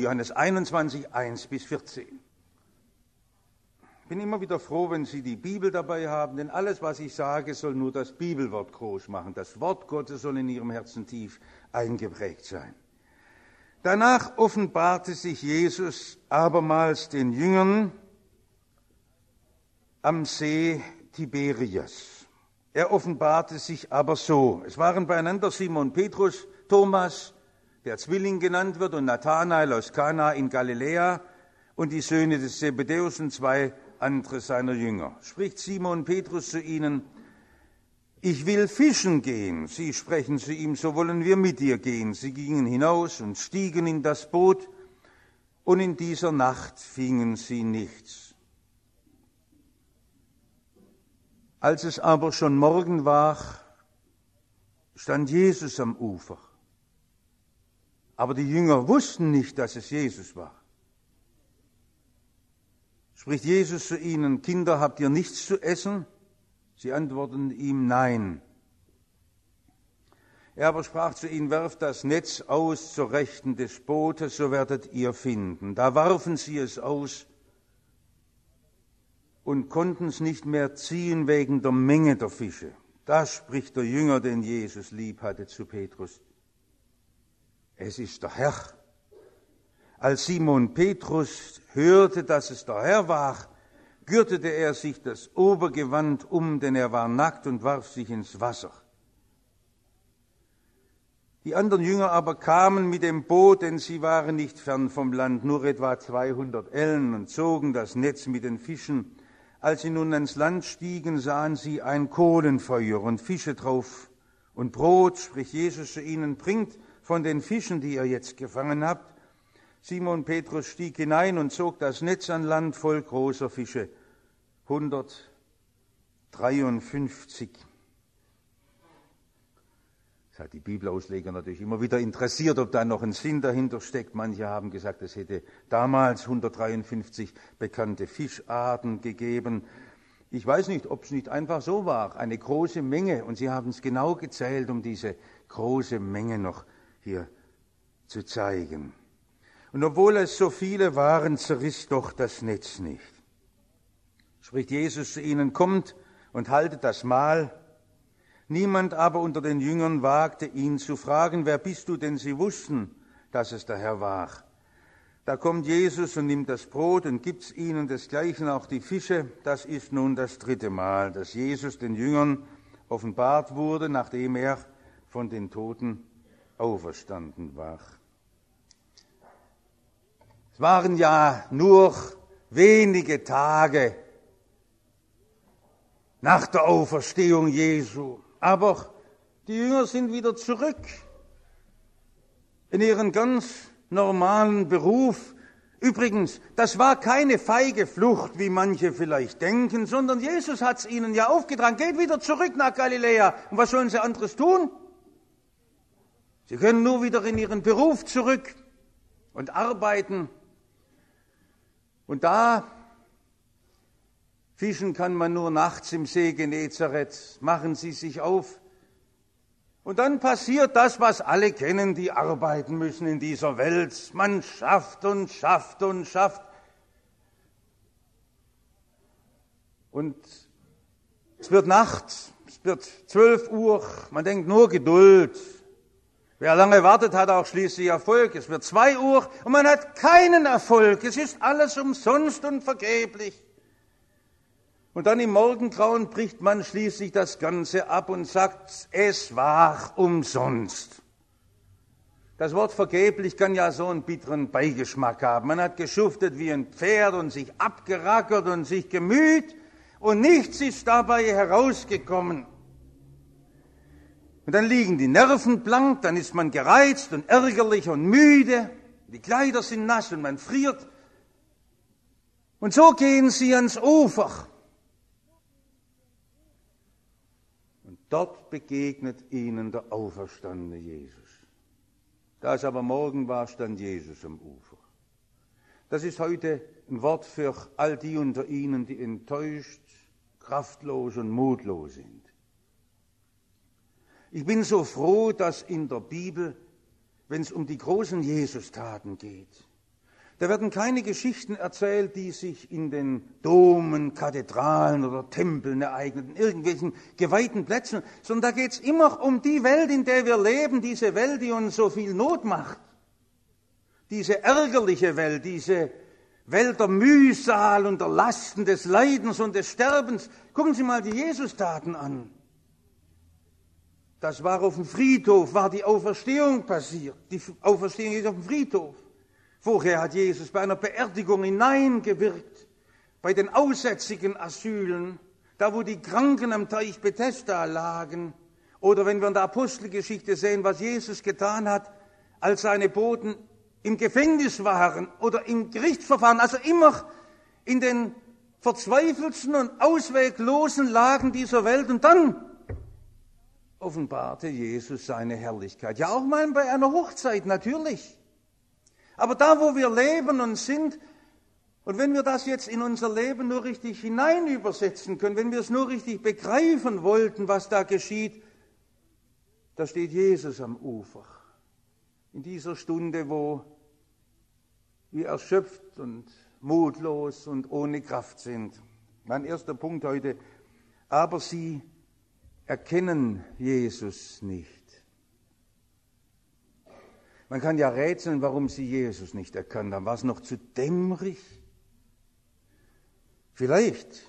Johannes 21, 1 bis 14. Ich bin immer wieder froh, wenn Sie die Bibel dabei haben, denn alles, was ich sage, soll nur das Bibelwort groß machen. Das Wort Gottes soll in Ihrem Herzen tief eingeprägt sein. Danach offenbarte sich Jesus abermals den Jüngern am See Tiberias. Er offenbarte sich aber so. Es waren beieinander Simon Petrus, Thomas, der Zwilling genannt wird, und Nathanael aus Kana in Galiläa und die Söhne des Zebedäus und zwei andere seiner Jünger. Spricht Simon Petrus zu ihnen, ich will fischen gehen. Sie sprechen zu ihm, so wollen wir mit dir gehen. Sie gingen hinaus und stiegen in das Boot, und in dieser Nacht fingen sie nichts. Als es aber schon Morgen war, stand Jesus am Ufer. Aber die Jünger wussten nicht, dass es Jesus war. Spricht Jesus zu ihnen, Kinder, habt ihr nichts zu essen? Sie antworten ihm, nein. Er aber sprach zu ihnen, werft das Netz aus zur Rechten des Bootes, so werdet ihr finden. Da warfen sie es aus und konnten es nicht mehr ziehen wegen der Menge der Fische. Da spricht der Jünger, den Jesus lieb hatte, zu Petrus es ist der Herr. Als Simon Petrus hörte, dass es der Herr war, gürtete er sich das Obergewand um, denn er war nackt und warf sich ins Wasser. Die anderen Jünger aber kamen mit dem Boot, denn sie waren nicht fern vom Land, nur etwa 200 Ellen, und zogen das Netz mit den Fischen. Als sie nun ans Land stiegen, sahen sie ein Kohlenfeuer und Fische drauf und Brot, spricht Jesus zu ihnen, bringt von den Fischen, die ihr jetzt gefangen habt. Simon Petrus stieg hinein und zog das Netz an Land voll großer Fische. 153. Das hat die Bibelausleger natürlich immer wieder interessiert, ob da noch ein Sinn dahinter steckt. Manche haben gesagt, es hätte damals 153 bekannte Fischarten gegeben. Ich weiß nicht, ob es nicht einfach so war, eine große Menge, und sie haben es genau gezählt, um diese große Menge noch hier zu zeigen. Und obwohl es so viele waren, zerriss doch das Netz nicht. Spricht Jesus zu ihnen, kommt und haltet das Mahl. Niemand aber unter den Jüngern wagte ihn zu fragen, wer bist du, denn sie wussten, dass es der Herr war. Da kommt Jesus und nimmt das Brot und gibt's ihnen desgleichen auch die Fische. Das ist nun das dritte Mal, dass Jesus den Jüngern offenbart wurde, nachdem er von den Toten auferstanden war. Es waren ja nur wenige Tage nach der Auferstehung Jesu, aber die Jünger sind wieder zurück in ihren ganz normalen Beruf. Übrigens, das war keine feige Flucht, wie manche vielleicht denken, sondern Jesus hat es ihnen ja aufgetragen. Geht wieder zurück nach Galiläa. Und was sollen sie anderes tun? Sie können nur wieder in ihren Beruf zurück und arbeiten. Und da fischen kann man nur nachts im See Genezareth. Machen Sie sich auf. Und dann passiert das, was alle kennen, die arbeiten müssen in dieser Welt. Man schafft und schafft und schafft. Und es wird Nacht, es wird zwölf Uhr, man denkt nur Geduld, Wer lange wartet, hat auch schließlich Erfolg. Es wird zwei Uhr und man hat keinen Erfolg. Es ist alles umsonst und vergeblich. Und dann im Morgengrauen bricht man schließlich das Ganze ab und sagt, es war umsonst. Das Wort vergeblich kann ja so einen bitteren Beigeschmack haben. Man hat geschuftet wie ein Pferd und sich abgerackert und sich gemüht und nichts ist dabei herausgekommen. Und dann liegen die Nerven blank, dann ist man gereizt und ärgerlich und müde, die Kleider sind nass und man friert. Und so gehen sie ans Ufer. Und dort begegnet ihnen der auferstandene Jesus. Da es aber morgen war, stand Jesus am Ufer. Das ist heute ein Wort für all die unter ihnen, die enttäuscht, kraftlos und mutlos sind. Ich bin so froh, dass in der Bibel, wenn es um die großen Jesus-Taten geht, Da werden keine Geschichten erzählt, die sich in den Domen, Kathedralen oder Tempeln ereignen, in irgendwelchen geweihten Plätzen, sondern da geht es immer um die Welt, in der wir leben, diese Welt, die uns so viel Not macht. Diese ärgerliche Welt, diese Welt der Mühsal und der Lasten, des Leidens und des Sterbens. Gucken Sie mal die Jesus-Taten an. Das war auf dem Friedhof, war die Auferstehung passiert. Die Auferstehung ist auf dem Friedhof. Vorher hat Jesus bei einer Beerdigung hineingewirkt, bei den aussätzigen Asylen, da wo die Kranken am Teich Bethesda lagen, oder wenn wir in der Apostelgeschichte sehen, was Jesus getan hat, als seine Boten im Gefängnis waren oder im Gerichtsverfahren, also immer in den verzweifelten und ausweglosen Lagen dieser Welt. Und dann offenbarte Jesus seine Herrlichkeit. Ja, auch mal bei einer Hochzeit, natürlich. Aber da, wo wir leben und sind, und wenn wir das jetzt in unser Leben nur richtig hinein übersetzen können, wenn wir es nur richtig begreifen wollten, was da geschieht, da steht Jesus am Ufer. In dieser Stunde, wo wir erschöpft und mutlos und ohne Kraft sind. Mein erster Punkt heute. Aber sie erkennen Jesus nicht. Man kann ja rätseln, warum sie Jesus nicht erkannt haben. War es noch zu dämmerig? Vielleicht.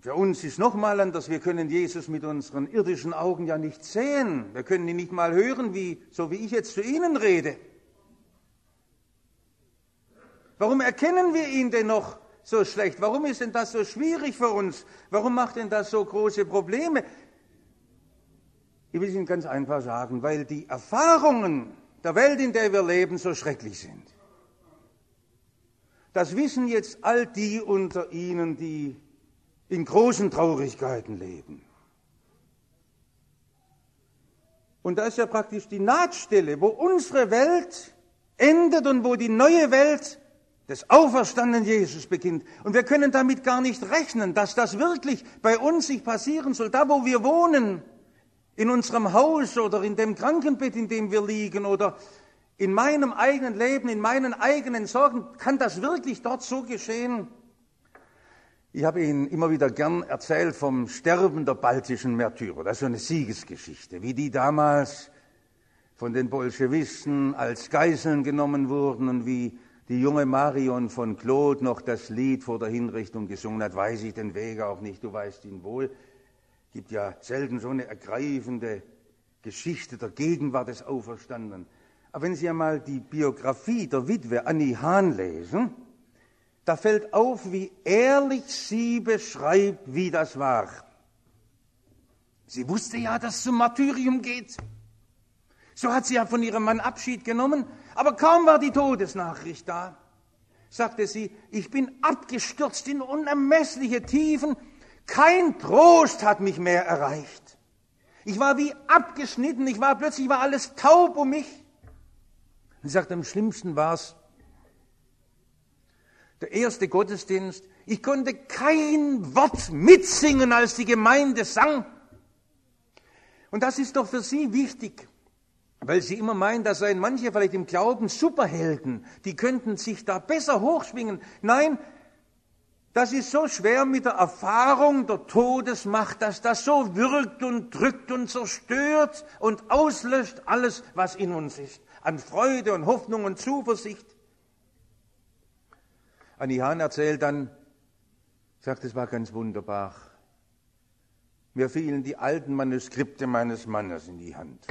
Für uns ist nochmal anders, wir können Jesus mit unseren irdischen Augen ja nicht sehen. Wir können ihn nicht mal hören, wie, so wie ich jetzt zu Ihnen rede. Warum erkennen wir ihn denn noch so schlecht? Warum ist denn das so schwierig für uns? Warum macht denn das so große Probleme? Ich will es Ihnen ganz einfach sagen, weil die Erfahrungen der Welt, in der wir leben, so schrecklich sind. Das wissen jetzt all die unter Ihnen, die in großen Traurigkeiten leben. Und da ist ja praktisch die Nahtstelle, wo unsere Welt endet und wo die neue Welt des auferstandenen Jesus beginnt. Und wir können damit gar nicht rechnen, dass das wirklich bei uns sich passieren soll. Da, wo wir wohnen, in unserem Haus oder in dem Krankenbett, in dem wir liegen oder in meinem eigenen Leben, in meinen eigenen Sorgen, kann das wirklich dort so geschehen? Ich habe Ihnen immer wieder gern erzählt vom Sterben der baltischen Märtyrer. Das ist so eine Siegesgeschichte, wie die damals von den Bolschewisten als Geiseln genommen wurden und wie die junge Marion von Claude noch das Lied vor der Hinrichtung gesungen hat, weiß ich den Weg auch nicht, du weißt ihn wohl. Gibt ja selten so eine ergreifende Geschichte der Gegenwart des Auferstandenen. Aber wenn Sie einmal die Biografie der Witwe Annie Hahn lesen, da fällt auf, wie ehrlich sie beschreibt, wie das war. Sie wusste ja, dass es zum Martyrium geht. So hat sie ja von ihrem Mann Abschied genommen, aber kaum war die Todesnachricht da, sagte sie, ich bin abgestürzt in unermessliche Tiefen, kein Trost hat mich mehr erreicht. Ich war wie abgeschnitten, ich war plötzlich war alles taub um mich. Sie sagte, am schlimmsten war es, der erste Gottesdienst, ich konnte kein Wort mitsingen, als die Gemeinde sang. Und das ist doch für Sie wichtig weil sie immer meinen, da seien manche vielleicht im Glauben Superhelden, die könnten sich da besser hochschwingen. Nein, das ist so schwer mit der Erfahrung der Todesmacht, dass das so wirkt und drückt und zerstört und auslöscht alles, was in uns ist, an Freude und Hoffnung und Zuversicht. Annie Hahn erzählt dann, sagt, es war ganz wunderbar. Mir fielen die alten Manuskripte meines Mannes in die Hand.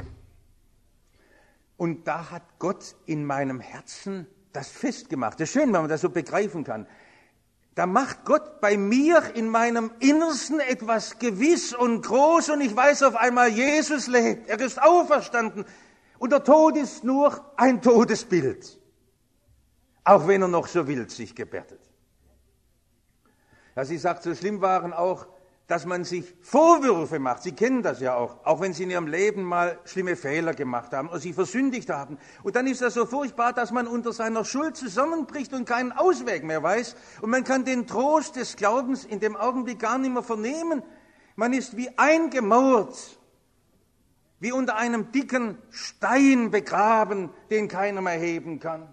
Und da hat Gott in meinem Herzen das festgemacht. Das ist schön, wenn man das so begreifen kann. Da macht Gott bei mir in meinem Innersten etwas gewiss und groß und ich weiß auf einmal, Jesus lebt, er ist auferstanden und der Tod ist nur ein Todesbild, auch wenn er noch so wild sich gebärdet. Ja, sie sagt, so schlimm waren auch dass man sich Vorwürfe macht. Sie kennen das ja auch, auch wenn Sie in Ihrem Leben mal schlimme Fehler gemacht haben oder sich versündigt haben. Und dann ist das so furchtbar, dass man unter seiner Schuld zusammenbricht und keinen Ausweg mehr weiß. Und man kann den Trost des Glaubens in dem Augenblick gar nicht mehr vernehmen. Man ist wie eingemauert, wie unter einem dicken Stein begraben, den keiner mehr heben kann.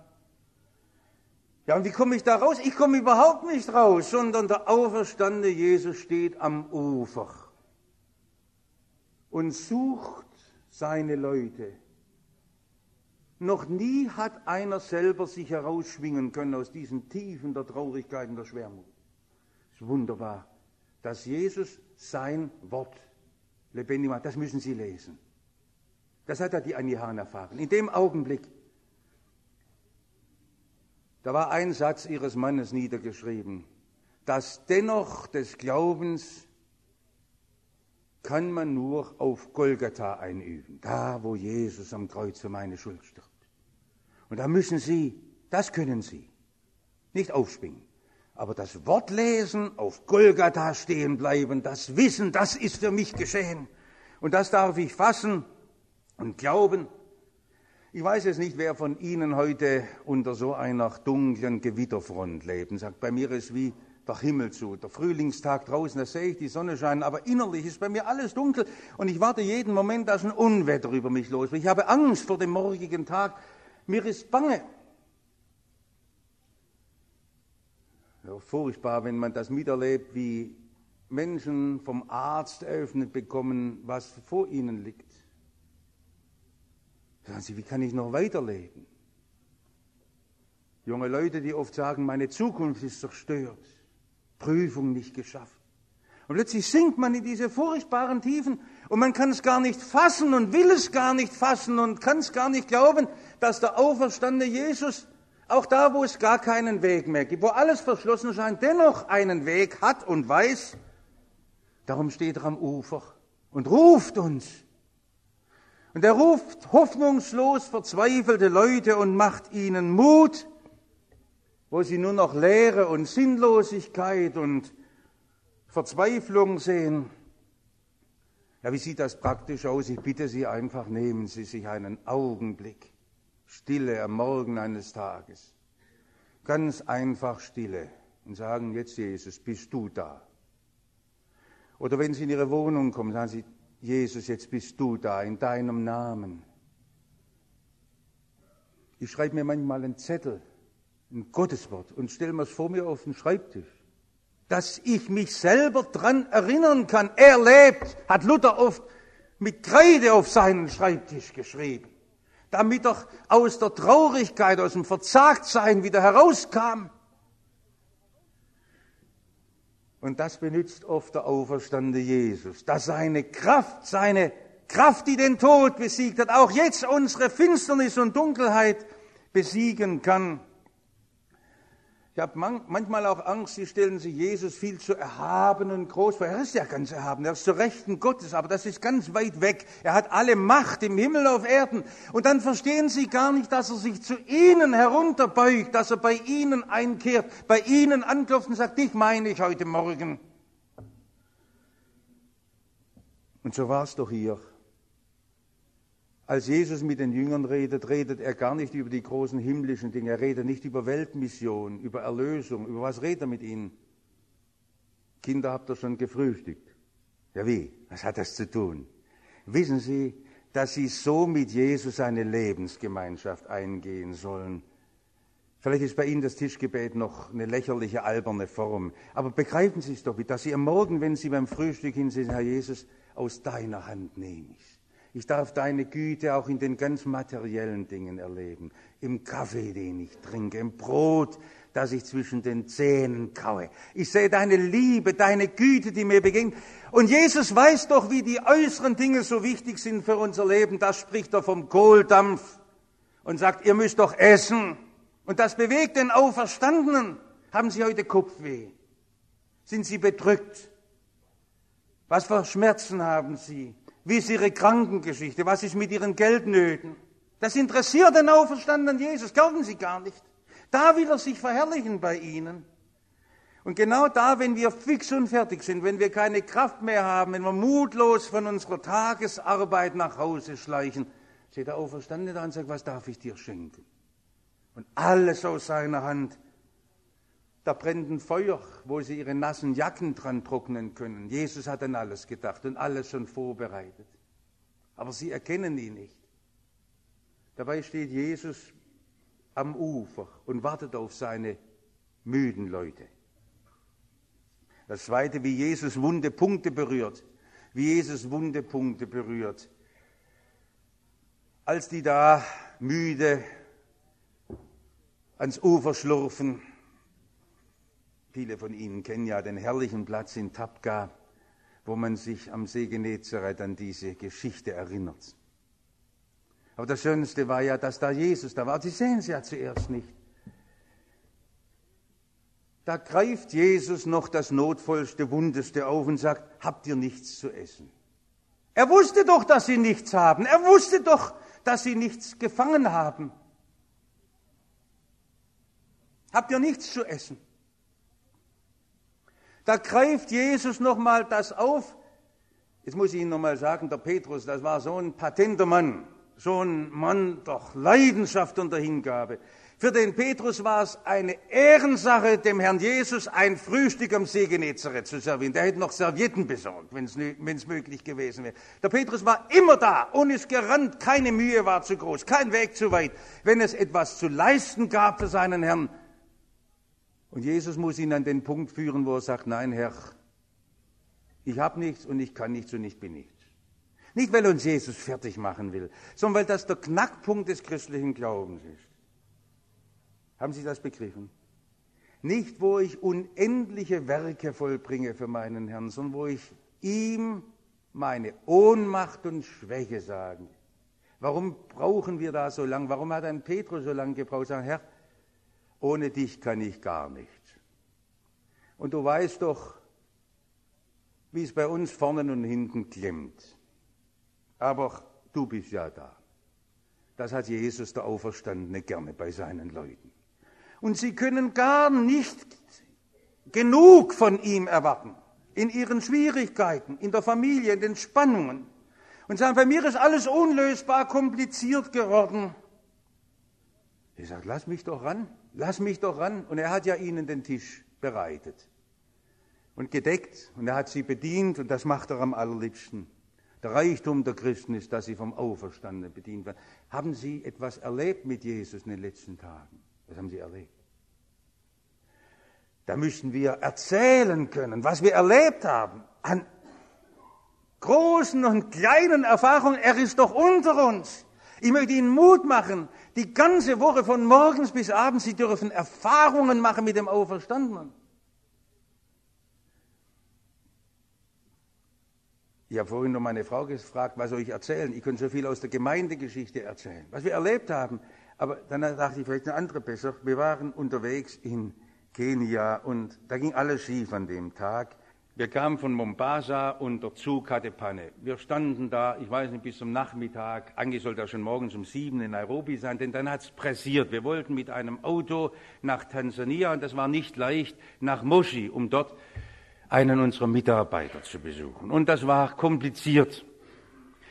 Ja, und wie komme ich da raus? Ich komme überhaupt nicht raus, sondern der auferstandene Jesus steht am Ufer und sucht seine Leute. Noch nie hat einer selber sich herausschwingen können aus diesen Tiefen der Traurigkeit und der Schwermut. Es ist wunderbar, dass Jesus sein Wort lebendig macht. Das müssen Sie lesen. Das hat er die Annie Hahn erfahren. In dem Augenblick, da war ein Satz ihres Mannes niedergeschrieben. Das Dennoch des Glaubens kann man nur auf Golgatha einüben, da wo Jesus am Kreuz für meine Schuld stirbt. Und da müssen Sie, das können Sie, nicht aufspringen. Aber das Wort lesen, auf Golgatha stehen bleiben, das Wissen, das ist für mich geschehen. Und das darf ich fassen und glauben. Ich weiß jetzt nicht, wer von Ihnen heute unter so einer dunklen Gewitterfront lebt und sagt, bei mir ist wie der Himmel zu, der Frühlingstag draußen, da sehe ich die Sonne scheinen, aber innerlich ist bei mir alles dunkel und ich warte jeden Moment, dass ein Unwetter über mich los wird. Ich habe Angst vor dem morgigen Tag, mir ist bange. Ja, furchtbar, wenn man das miterlebt, wie Menschen vom Arzt eröffnet bekommen, was vor ihnen liegt. Sagen Sie, wie kann ich noch weiterleben? Junge Leute, die oft sagen, meine Zukunft ist zerstört, Prüfung nicht geschafft. Und plötzlich sinkt man in diese furchtbaren Tiefen und man kann es gar nicht fassen und will es gar nicht fassen und kann es gar nicht glauben, dass der auferstandene Jesus auch da, wo es gar keinen Weg mehr gibt, wo alles verschlossen scheint, dennoch einen Weg hat und weiß. Darum steht er am Ufer und ruft uns. Und er ruft hoffnungslos verzweifelte Leute und macht ihnen Mut, wo sie nur noch Leere und Sinnlosigkeit und Verzweiflung sehen. Ja, wie sieht das praktisch aus? Ich bitte Sie einfach, nehmen Sie sich einen Augenblick Stille am Morgen eines Tages. Ganz einfach Stille und sagen, jetzt Jesus, bist du da. Oder wenn Sie in Ihre Wohnung kommen, sagen Sie, Jesus, jetzt bist du da, in deinem Namen. Ich schreibe mir manchmal einen Zettel, ein Gotteswort und stelle mir es vor mir auf den Schreibtisch, dass ich mich selber dran erinnern kann. Er lebt, hat Luther oft mit Kreide auf seinen Schreibtisch geschrieben damit er aus der Traurigkeit, aus dem Verzagtsein wieder herauskam. Und das benutzt oft der auferstandene Jesus, dass seine Kraft, seine Kraft, die den Tod besiegt hat, auch jetzt unsere Finsternis und Dunkelheit besiegen kann. Ich habe manchmal auch Angst, sie stellen sich Jesus viel zu erhaben und groß vor. Er ist ja ganz erhaben, er ist zur Rechten Gottes, aber das ist ganz weit weg. Er hat alle Macht im Himmel auf Erden. Und dann verstehen sie gar nicht, dass er sich zu ihnen herunterbeugt, dass er bei ihnen einkehrt, bei ihnen anklopft und sagt, dich meine ich heute Morgen. Und so war es doch hier. Als Jesus mit den Jüngern redet, redet er gar nicht über die großen himmlischen Dinge. Er redet nicht über Weltmission, über Erlösung. Über was redet er mit ihnen? Kinder, habt ihr schon gefrühstückt? Ja, wie? Was hat das zu tun? Wissen Sie, dass Sie so mit Jesus eine Lebensgemeinschaft eingehen sollen? Vielleicht ist bei Ihnen das Tischgebet noch eine lächerliche, alberne Form. Aber begreifen Sie es doch, dass Sie am Morgen, wenn Sie beim Frühstück hinsehen, Herr Jesus, aus deiner Hand nehme ich ich darf deine Güte auch in den ganz materiellen Dingen erleben. Im Kaffee, den ich trinke, im Brot, das ich zwischen den Zähnen kaue. Ich sehe deine Liebe, deine Güte, die mir begegnet. Und Jesus weiß doch, wie die äußeren Dinge so wichtig sind für unser Leben. Das spricht er vom Kohldampf und sagt, ihr müsst doch essen. Und das bewegt den Auferstandenen. Haben Sie heute Kopfweh? Sind Sie bedrückt? Was für Schmerzen haben Sie? Wie ist ihre Krankengeschichte? Was ist mit ihren Geldnöten? Das interessiert den auferstandenen Jesus, glauben Sie gar nicht. Da will er sich verherrlichen bei ihnen. Und genau da, wenn wir fix und fertig sind, wenn wir keine Kraft mehr haben, wenn wir mutlos von unserer Tagesarbeit nach Hause schleichen, steht der Auferstandene da und sagt, was darf ich dir schenken? Und alles aus seiner Hand da brennt ein Feuer, wo sie ihre nassen Jacken dran trocknen können. Jesus hat an alles gedacht und alles schon vorbereitet. Aber sie erkennen ihn nicht. Dabei steht Jesus am Ufer und wartet auf seine müden Leute. Das zweite, wie Jesus wunde Punkte berührt. Wie Jesus wunde Punkte berührt. Als die da müde ans Ufer schlurfen, viele von Ihnen kennen ja den herrlichen Platz in Tabqa, wo man sich am See Genezareth an diese Geschichte erinnert. Aber das Schönste war ja, dass da Jesus da war. Sie sehen es ja zuerst nicht. Da greift Jesus noch das notvollste, wundeste auf und sagt, habt ihr nichts zu essen? Er wusste doch, dass sie nichts haben. Er wusste doch, dass sie nichts gefangen haben. Habt ihr nichts zu essen? Da greift Jesus nochmal das auf. Jetzt muss ich Ihnen nochmal sagen, der Petrus, das war so ein patenter Mann, so ein Mann doch Leidenschaft und der Hingabe. Für den Petrus war es eine Ehrensache, dem Herrn Jesus ein Frühstück am See Genezareth zu servieren. Der hätte noch Servietten besorgt, wenn es möglich gewesen wäre. Der Petrus war immer da und ist gerannt. Keine Mühe war zu groß, kein Weg zu weit. Wenn es etwas zu leisten gab für seinen Herrn. Und Jesus muss ihn an den Punkt führen, wo er sagt, nein, Herr, ich habe nichts und ich kann nichts und ich bin nichts. Nicht, weil uns Jesus fertig machen will, sondern weil das der Knackpunkt des christlichen Glaubens ist. Haben Sie das begriffen? Nicht, wo ich unendliche Werke vollbringe für meinen Herrn, sondern wo ich ihm meine Ohnmacht und Schwäche sage. Warum brauchen wir da so lange? Warum hat ein Petrus so lange gebraucht? Sagen, Herr, ohne dich kann ich gar nicht. Und du weißt doch, wie es bei uns vorne und hinten klemmt. Aber du bist ja da. Das hat Jesus der Auferstandene gerne bei seinen Leuten und sie können gar nicht genug von ihm erwarten. In ihren Schwierigkeiten, in der Familie, in den Spannungen. Und sagen, bei mir ist alles unlösbar kompliziert geworden. Ich sage, lass mich doch ran, lass mich doch ran. Und er hat ja ihnen den Tisch bereitet und gedeckt und er hat sie bedient und das macht er am allerliebsten. Der Reichtum der Christen ist, dass sie vom Auferstandenen bedient werden. Haben Sie etwas erlebt mit Jesus in den letzten Tagen? Was haben Sie erlebt? Da müssen wir erzählen können, was wir erlebt haben. An großen und kleinen Erfahrungen. Er ist doch unter uns. Ich möchte Ihnen Mut machen. Die ganze Woche von morgens bis abends, Sie dürfen Erfahrungen machen mit dem Auferstandenen. Ich habe vorhin noch meine Frau gefragt, was soll ich erzählen? Ich könnte so viel aus der Gemeindegeschichte erzählen, was wir erlebt haben. Aber dann dachte ich, vielleicht eine andere besser. Wir waren unterwegs in Kenia und da ging alles schief an dem Tag. Wir kamen von Mombasa und der Zug hatte Panne. Wir standen da, ich weiß nicht, bis zum Nachmittag. Eigentlich sollte er schon morgens um sieben in Nairobi sein, denn dann hat es pressiert. Wir wollten mit einem Auto nach Tansania und das war nicht leicht, nach Moshi, um dort einen unserer Mitarbeiter zu besuchen. Und das war kompliziert.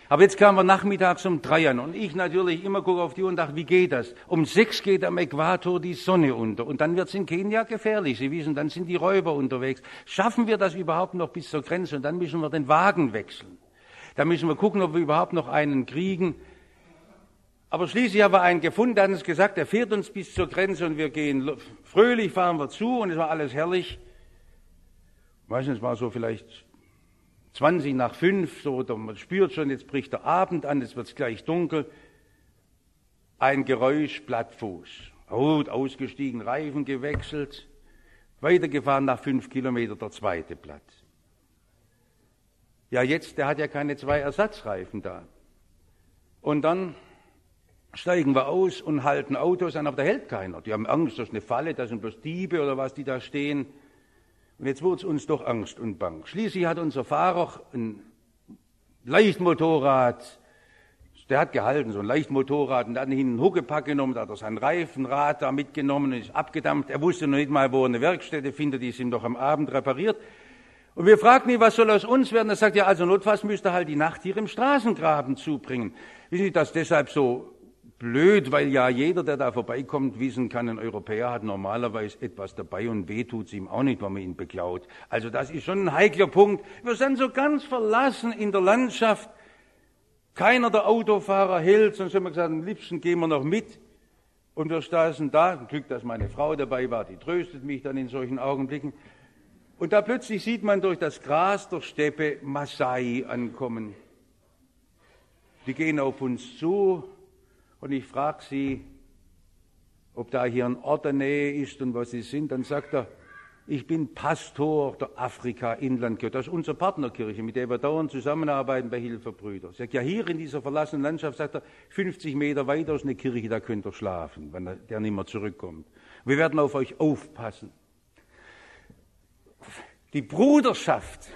Aber jetzt kamen wir nachmittags um drei an und ich natürlich immer gucke auf die Uhr und dachte, wie geht das? Um sechs geht am Äquator die Sonne unter und dann wird es in Kenia gefährlich. Sie wissen, dann sind die Räuber unterwegs. Schaffen wir das überhaupt noch bis zur Grenze und dann müssen wir den Wagen wechseln. Da müssen wir gucken, ob wir überhaupt noch einen kriegen. Aber schließlich haben wir einen gefunden, der hat uns gesagt, er fährt uns bis zur Grenze und wir gehen fröhlich, fahren wir zu und es war alles herrlich. Es war so vielleicht 20 nach 5, so, man spürt schon, jetzt bricht der Abend an, jetzt wird gleich dunkel. Ein Geräusch, Blattfuß. Rot ausgestiegen, Reifen gewechselt. Weitergefahren nach fünf Kilometern der zweite Blatt. Ja, jetzt, der hat ja keine zwei Ersatzreifen da. Und dann steigen wir aus und halten Autos an, aber da hält keiner. Die haben Angst, das ist eine Falle, das sind bloß Diebe oder was, die da stehen. Und jetzt wurde es uns doch Angst und Bang. Schließlich hat unser Fahrer ein Leichtmotorrad, der hat gehalten, so ein Leichtmotorrad, und dann hinten einen Huckepack genommen, da hat er sein Reifenrad da mitgenommen und ist abgedampft. Er wusste noch nicht mal, wo er eine Werkstätte findet, die sind doch am Abend repariert. Und wir fragten ihn, was soll aus uns werden? Er sagt, ja, also notfalls müsste halt die Nacht hier im Straßengraben zubringen. Wissen Sie, dass deshalb so blöd, weil ja jeder, der da vorbeikommt, wissen kann, ein Europäer hat normalerweise etwas dabei und weh tut es ihm auch nicht, wenn man ihn beklaut. Also das ist schon ein heikler Punkt. Wir sind so ganz verlassen in der Landschaft. Keiner der Autofahrer hält, sonst haben wir gesagt, am liebsten gehen wir noch mit. Und wir saßen da, Glück, dass meine Frau dabei war, die tröstet mich dann in solchen Augenblicken. Und da plötzlich sieht man durch das Gras der Steppe Masai ankommen. Die gehen auf uns zu und ich frage sie, ob da hier ein Ort der Nähe ist und was sie sind. Dann sagt er, ich bin Pastor der Afrika-Inlandkirche. Das ist unsere Partnerkirche, mit der wir dauernd zusammenarbeiten bei Hilferbrüder. Sagt, ja, hier in dieser verlassenen Landschaft, sagt er, 50 Meter weiter ist eine Kirche, da könnt ihr schlafen, wenn der nicht mehr zurückkommt. Wir werden auf euch aufpassen. Die Bruderschaft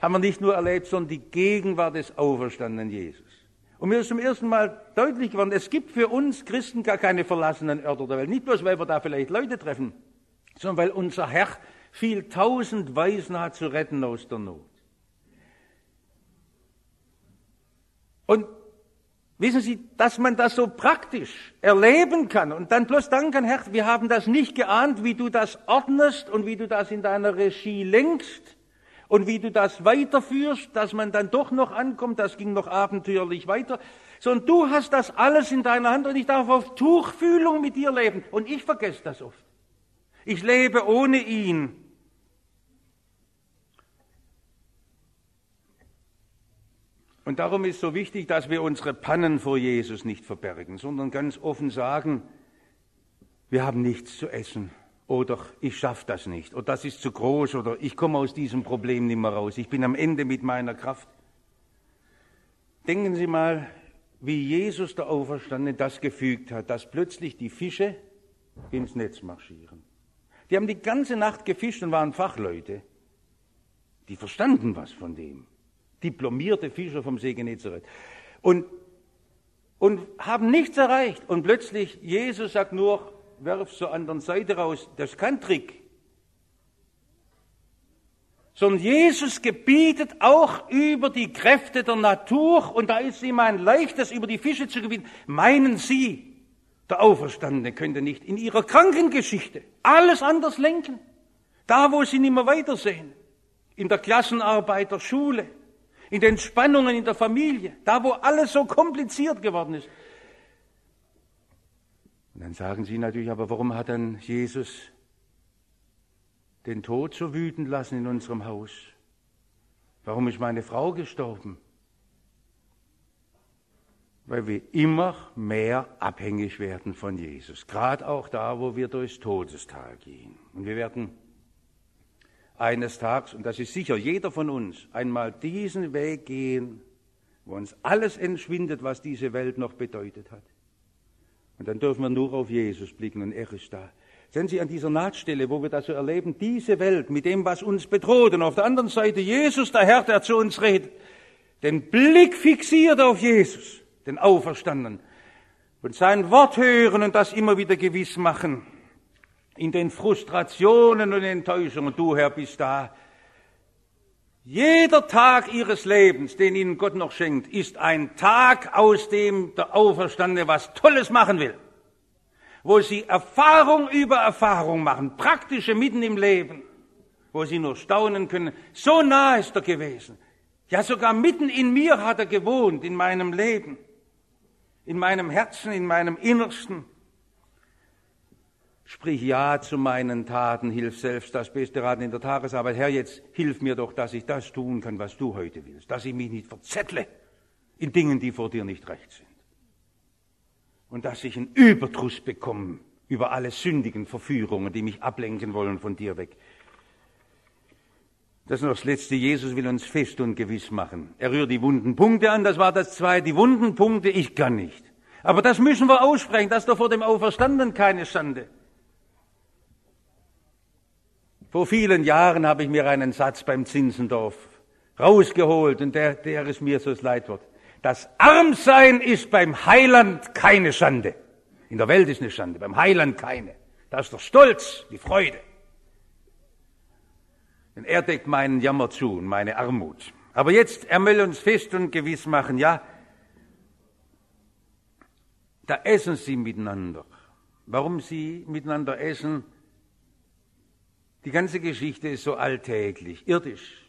haben wir nicht nur erlebt, sondern die Gegenwart des auferstandenen Jesus. Und mir ist zum ersten Mal deutlich geworden, es gibt für uns Christen gar keine verlassenen Örter der Welt. Nicht bloß, weil wir da vielleicht Leute treffen, sondern weil unser Herr viel tausend Weisen hat zu retten aus der Not. Und wissen Sie, dass man das so praktisch erleben kann und dann bloß danken, Herr, wir haben das nicht geahnt, wie du das ordnest und wie du das in deiner Regie lenkst und wie du das weiterführst, dass man dann doch noch ankommt, das ging noch abenteuerlich weiter, sondern du hast das alles in deiner Hand und ich darf auf Tuchfühlung mit dir leben und ich vergesse das oft. Ich lebe ohne ihn. Und darum ist so wichtig, dass wir unsere Pannen vor Jesus nicht verbergen, sondern ganz offen sagen, wir haben nichts zu essen oder ich schaffe das nicht oder das ist zu groß oder ich komme aus diesem Problem nicht mehr raus, ich bin am Ende mit meiner Kraft. Denken Sie mal, wie Jesus der Auferstandene das gefügt hat, dass plötzlich die Fische ins Netz marschieren. Die haben die ganze Nacht gefischt und waren Fachleute. Die verstanden was von dem. Diplomierte Fischer vom See Genezareth. Und, und haben nichts erreicht. Und plötzlich, Jesus sagt nur, werf zur anderen Seite raus. Das ist kein Trick. Sondern Jesus gebietet auch über die Kräfte der Natur, und da ist ihm ein leichtes, über die Fische zu gebieten. Meinen Sie, der Auferstandene könnte nicht in ihrer Krankengeschichte alles anders lenken. Da, wo sie nicht mehr weitersehen. In der Klassenarbeit der Schule. In den Spannungen in der Familie. Da, wo alles so kompliziert geworden ist. Dann sagen sie natürlich, aber warum hat dann Jesus den Tod so wütend lassen in unserem Haus? Warum ist meine Frau gestorben? weil wir immer mehr abhängig werden von Jesus. Gerade auch da, wo wir durchs Todestal gehen. Und wir werden eines Tages, und das ist sicher jeder von uns, einmal diesen Weg gehen, wo uns alles entschwindet, was diese Welt noch bedeutet hat. Und dann dürfen wir nur auf Jesus blicken und er ist da. Sehen Sie an dieser Nahtstelle, wo wir das so erleben, diese Welt mit dem, was uns bedroht, und auf der anderen Seite Jesus, der Herr, der zu uns redet, den Blick fixiert auf Jesus den Auferstandenen, und sein Wort hören und das immer wieder gewiss machen. In den Frustrationen und Enttäuschungen, du Herr bist da. Jeder Tag ihres Lebens, den ihnen Gott noch schenkt, ist ein Tag, aus dem der Auferstandene was Tolles machen will. Wo sie Erfahrung über Erfahrung machen, praktische mitten im Leben, wo sie nur staunen können. So nah ist er gewesen. Ja, sogar mitten in mir hat er gewohnt, in meinem Leben in meinem Herzen, in meinem Innersten. Sprich ja zu meinen Taten, hilf selbst das beste Raten in der Tagesarbeit. Herr, jetzt hilf mir doch, dass ich das tun kann, was du heute willst, dass ich mich nicht verzettle in Dingen, die vor dir nicht recht sind. Und dass ich einen Überdruss bekomme über alle sündigen Verführungen, die mich ablenken wollen von dir weg. Das ist noch das Letzte. Jesus will uns fest und gewiss machen. Er rührt die wunden Punkte an. Das war das Zweite. Die wunden Punkte, ich kann nicht. Aber das müssen wir aussprechen. Das ist doch vor dem Auferstanden keine Schande. Vor vielen Jahren habe ich mir einen Satz beim Zinsendorf rausgeholt und der, der ist mir so das Leitwort. Das Armsein ist beim Heiland keine Schande. In der Welt ist eine Schande, beim Heiland keine. Da ist der Stolz, die Freude. Denn er deckt meinen Jammer zu und meine Armut. Aber jetzt, er will uns fest und gewiss machen, ja, da essen sie miteinander. Warum sie miteinander essen? Die ganze Geschichte ist so alltäglich, irdisch.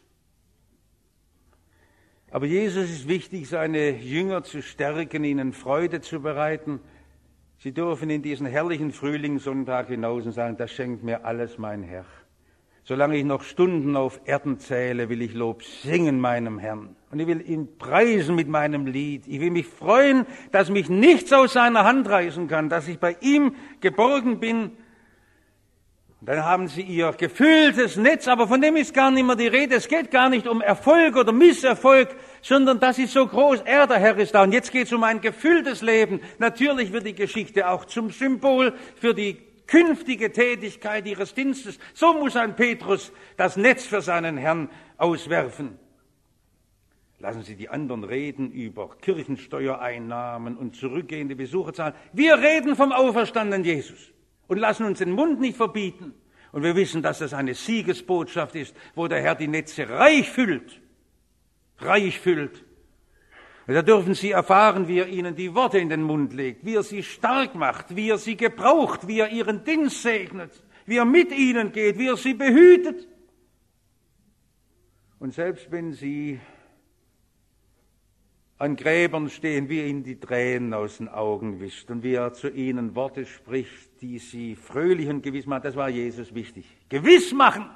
Aber Jesus ist wichtig, seine Jünger zu stärken, ihnen Freude zu bereiten. Sie dürfen in diesen herrlichen Frühlingssonntag hinaus und sagen, das schenkt mir alles mein Herr. Solange ich noch Stunden auf Erden zähle, will ich Lob singen meinem Herrn. Und ich will ihn preisen mit meinem Lied. Ich will mich freuen, dass mich nichts aus seiner Hand reißen kann, dass ich bei ihm geborgen bin dann haben sie ihr gefülltes Netz, aber von dem ist gar nicht mehr die Rede. Es geht gar nicht um Erfolg oder Misserfolg, sondern das ist so groß. Er, der Herr, ist da. Und jetzt geht es um ein gefülltes Leben. Natürlich wird die Geschichte auch zum Symbol für die künftige Tätigkeit ihres Dienstes. So muss ein Petrus das Netz für seinen Herrn auswerfen. Lassen Sie die anderen reden über Kirchensteuereinnahmen und zurückgehende Besucherzahlen. Wir reden vom auferstandenen Jesus und lassen uns den Mund nicht verbieten. Und wir wissen, dass das eine Siegesbotschaft ist, wo der Herr die Netze reich füllt. Reich füllt. Und da dürfen Sie erfahren, wie er Ihnen die Worte in den Mund legt, wie er Sie stark macht, wie er Sie gebraucht, wie er Ihren Dienst segnet, wie er mit Ihnen geht, wie er Sie behütet. Und selbst wenn Sie an Gräbern stehen, wie ihnen die Tränen aus den Augen wischt und wie er zu ihnen Worte spricht, die sie fröhlich und gewiss machen. Das war Jesus wichtig. Gewiss machen.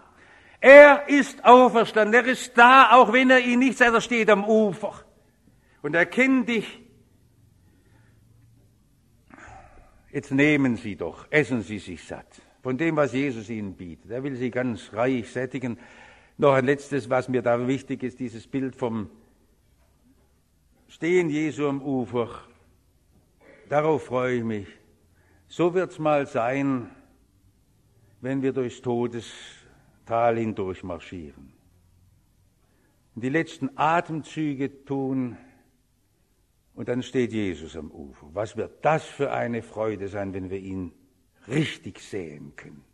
Er ist auferstanden. Er ist da, auch wenn er ihn nicht sagt, er steht am Ufer. Und er kennt dich. Jetzt nehmen Sie doch, essen Sie sich satt von dem, was Jesus Ihnen bietet. Er will Sie ganz reich sättigen. Noch ein letztes, was mir da wichtig ist, dieses Bild vom Stehen Jesu am Ufer. Darauf freue ich mich. So wird's mal sein, wenn wir durchs Todestal hindurch marschieren. Die letzten Atemzüge tun, und dann steht Jesus am Ufer. Was wird das für eine Freude sein, wenn wir ihn richtig sehen können?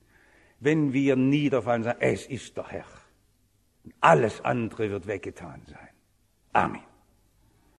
Wenn wir niederfallen sagen, es ist der Herr. Und alles andere wird weggetan sein. Amen.